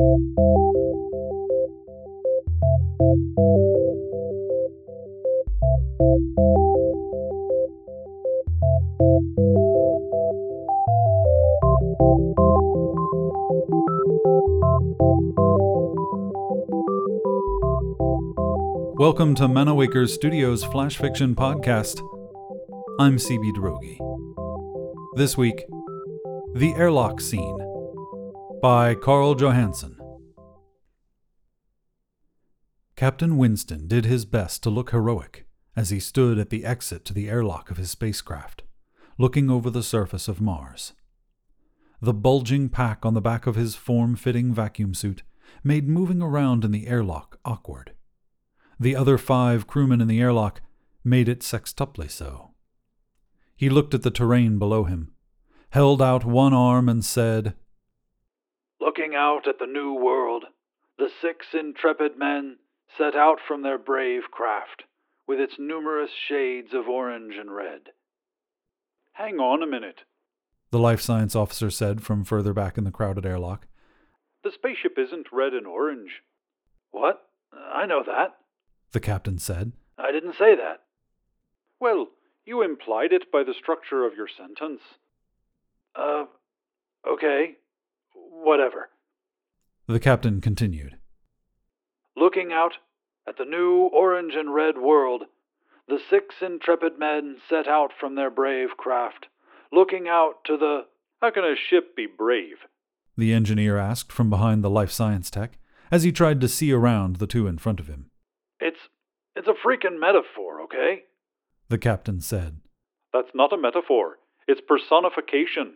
Welcome to Manawaker Studios Flash Fiction Podcast. I'm CB Droege. This week, The Airlock Scene by Karl Johanson. Captain Winston did his best to look heroic as he stood at the exit to the airlock of his spacecraft, looking over the surface of Mars. The bulging pack on the back of his form fitting vacuum suit made moving around in the airlock awkward. The other five crewmen in the airlock made it sextuply so. He looked at the terrain below him, held out one arm, and said, Looking out at the new world, the six intrepid men set out from their brave craft, with its numerous shades of orange and red. Hang on a minute, the life science officer said from further back in the crowded airlock. The spaceship isn't red and orange. What? I know that the captain said. I didn't say that. Well, you implied it by the structure of your sentence. Uh, okay. Whatever. The captain continued. Looking out at the new orange and red world, the six intrepid men set out from their brave craft, looking out to the. How can a ship be brave? The engineer asked from behind the life science tech as he tried to see around the two in front of him. It's it's a freaking metaphor, okay? The captain said. That's not a metaphor. It's personification.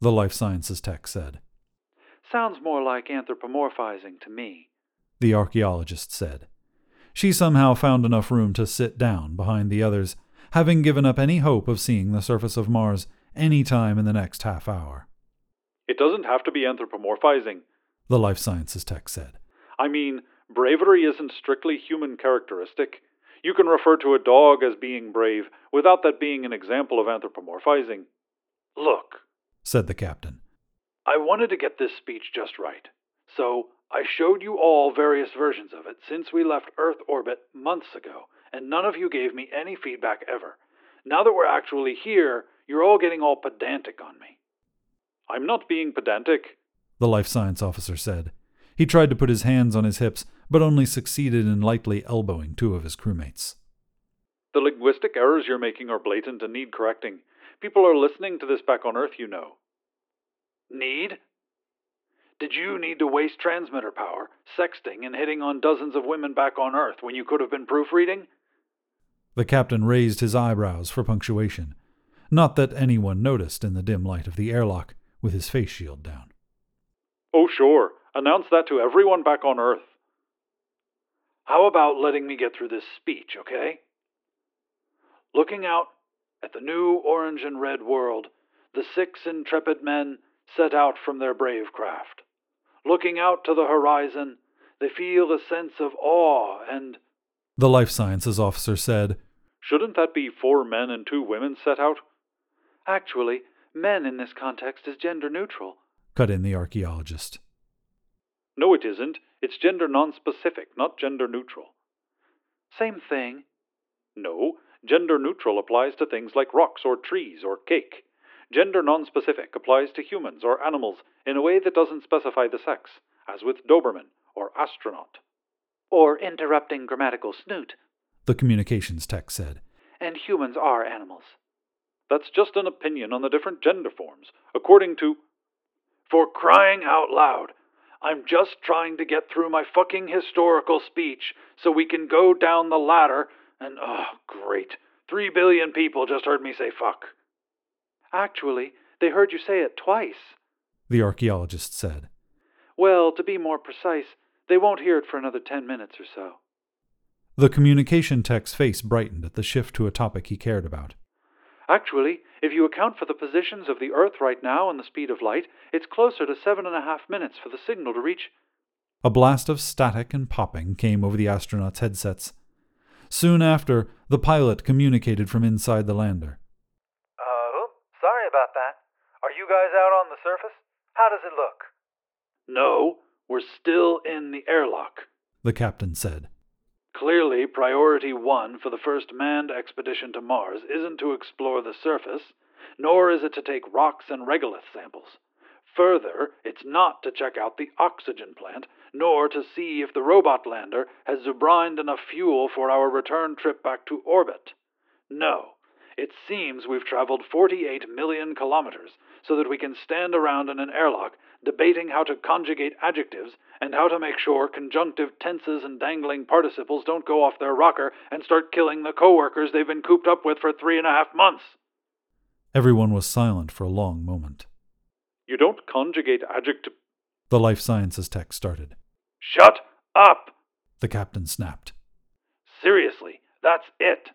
The life sciences tech said. Sounds more like anthropomorphizing to me. The archaeologist said. She somehow found enough room to sit down behind the others, having given up any hope of seeing the surface of Mars any time in the next half hour. It doesn't have to be anthropomorphizing, the life sciences tech said. I mean, Bravery isn't strictly human characteristic. You can refer to a dog as being brave without that being an example of anthropomorphizing. Look, said the captain. I wanted to get this speech just right. So I showed you all various versions of it since we left Earth orbit months ago, and none of you gave me any feedback ever. Now that we're actually here, you're all getting all pedantic on me. I'm not being pedantic, the life science officer said. He tried to put his hands on his hips, but only succeeded in lightly elbowing two of his crewmates. The linguistic errors you're making are blatant and need correcting. People are listening to this back on Earth, you know. Need? Did you need to waste transmitter power, sexting, and hitting on dozens of women back on Earth when you could have been proofreading? The captain raised his eyebrows for punctuation. Not that anyone noticed in the dim light of the airlock, with his face shield down. Oh, sure. Announce that to everyone back on Earth. How about letting me get through this speech, okay? Looking out at the new orange and red world, the six intrepid men set out from their brave craft. Looking out to the horizon, they feel a sense of awe and. The life sciences officer said, Shouldn't that be four men and two women set out? Actually, men in this context is gender neutral, cut in the archaeologist. No, it isn't. It's gender non-specific, not gender neutral. Same thing. No, gender neutral applies to things like rocks or trees or cake. Gender non-specific applies to humans or animals in a way that doesn't specify the sex, as with Doberman or astronaut. Or interrupting grammatical snoot, the communications tech said. And humans are animals. That's just an opinion on the different gender forms, according to. For crying out loud, I'm just trying to get through my fucking historical speech so we can go down the ladder and, oh, great. Three billion people just heard me say fuck. Actually, they heard you say it twice, the archaeologist said. Well, to be more precise, they won't hear it for another ten minutes or so. The communication tech's face brightened at the shift to a topic he cared about. Actually, if you account for the positions of the Earth right now and the speed of light, it's closer to seven and a half minutes for the signal to reach. A blast of static and popping came over the astronauts' headsets. Soon after, the pilot communicated from inside the lander. Oops, sorry about that. Are you guys out on the surface? How does it look? No, We're still in the airlock, the captain said. Clearly, priority one for the first manned expedition to Mars isn't to explore the surface, nor is it to take rocks and regolith samples. Further, it's not to check out the oxygen plant, nor to see if the robot lander has zubrined enough fuel for our return trip back to orbit. No, it seems we've traveled 48 million kilometers so that we can stand around in an airlock debating how to conjugate adjectives and how to make sure conjunctive tenses and dangling participles don't go off their rocker and start killing the coworkers they've been cooped up with for three and a half months. Everyone was silent for a long moment. You don't conjugate adjective. The life sciences tech started. Shut up! The captain snapped. Seriously, that's it.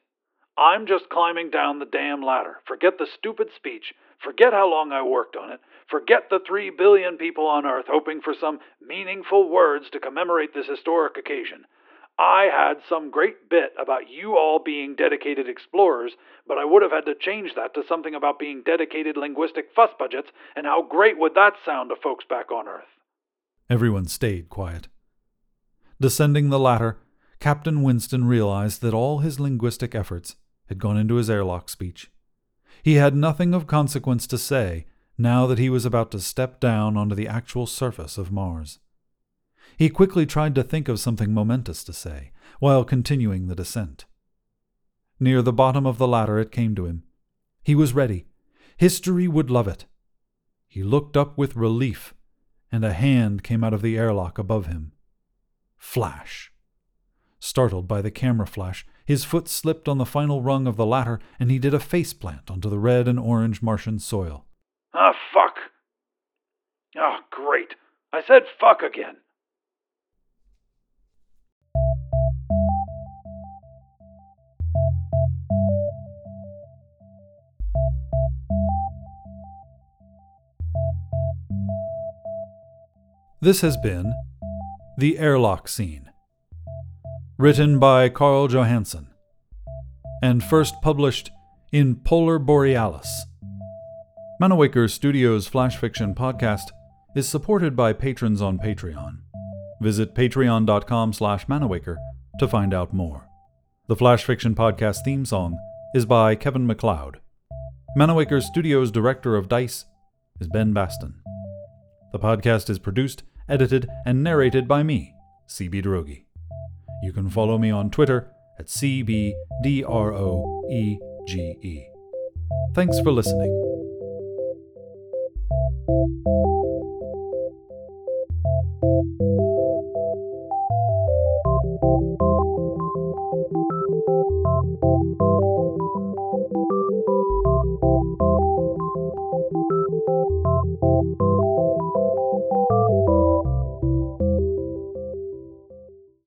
I'm just climbing down the damn ladder. Forget the stupid speech. Forget how long I worked on it. Forget the three billion people on Earth hoping for some meaningful words to commemorate this historic occasion. I had some great bit about you all being dedicated explorers, but I would have had to change that to something about being dedicated linguistic fuss budgets, and how great would that sound to folks back on Earth? Everyone stayed quiet. Descending the ladder, Captain Winston realized that all his linguistic efforts had gone into his airlock speech. He had nothing of consequence to say now that he was about to step down onto the actual surface of Mars. He quickly tried to think of something momentous to say, while continuing the descent. Near the bottom of the ladder it came to him. He was ready. History would love it. He looked up with relief, and a hand came out of the airlock above him. Flash. Startled by the camera flash, his foot slipped on the final rung of the ladder, and he did a faceplant onto the red and orange Martian soil. Ah, fuck! Ah, great. I said fuck again. This has been The Airlock Scene written by Karl Johanson, and first published in Polar Borealis. Manawaker Studios Flash Fiction Podcast is supported by patrons on Patreon. Visit patreon.com slash manawaker to find out more. The Flash Fiction Podcast theme song is by Kevin MacLeod. Manawaker Studios Director of DICE is Ben Baston. The podcast is produced, edited, and narrated by me, CB Droege. You can follow me on Twitter at CBDROEGE. Thanks for listening.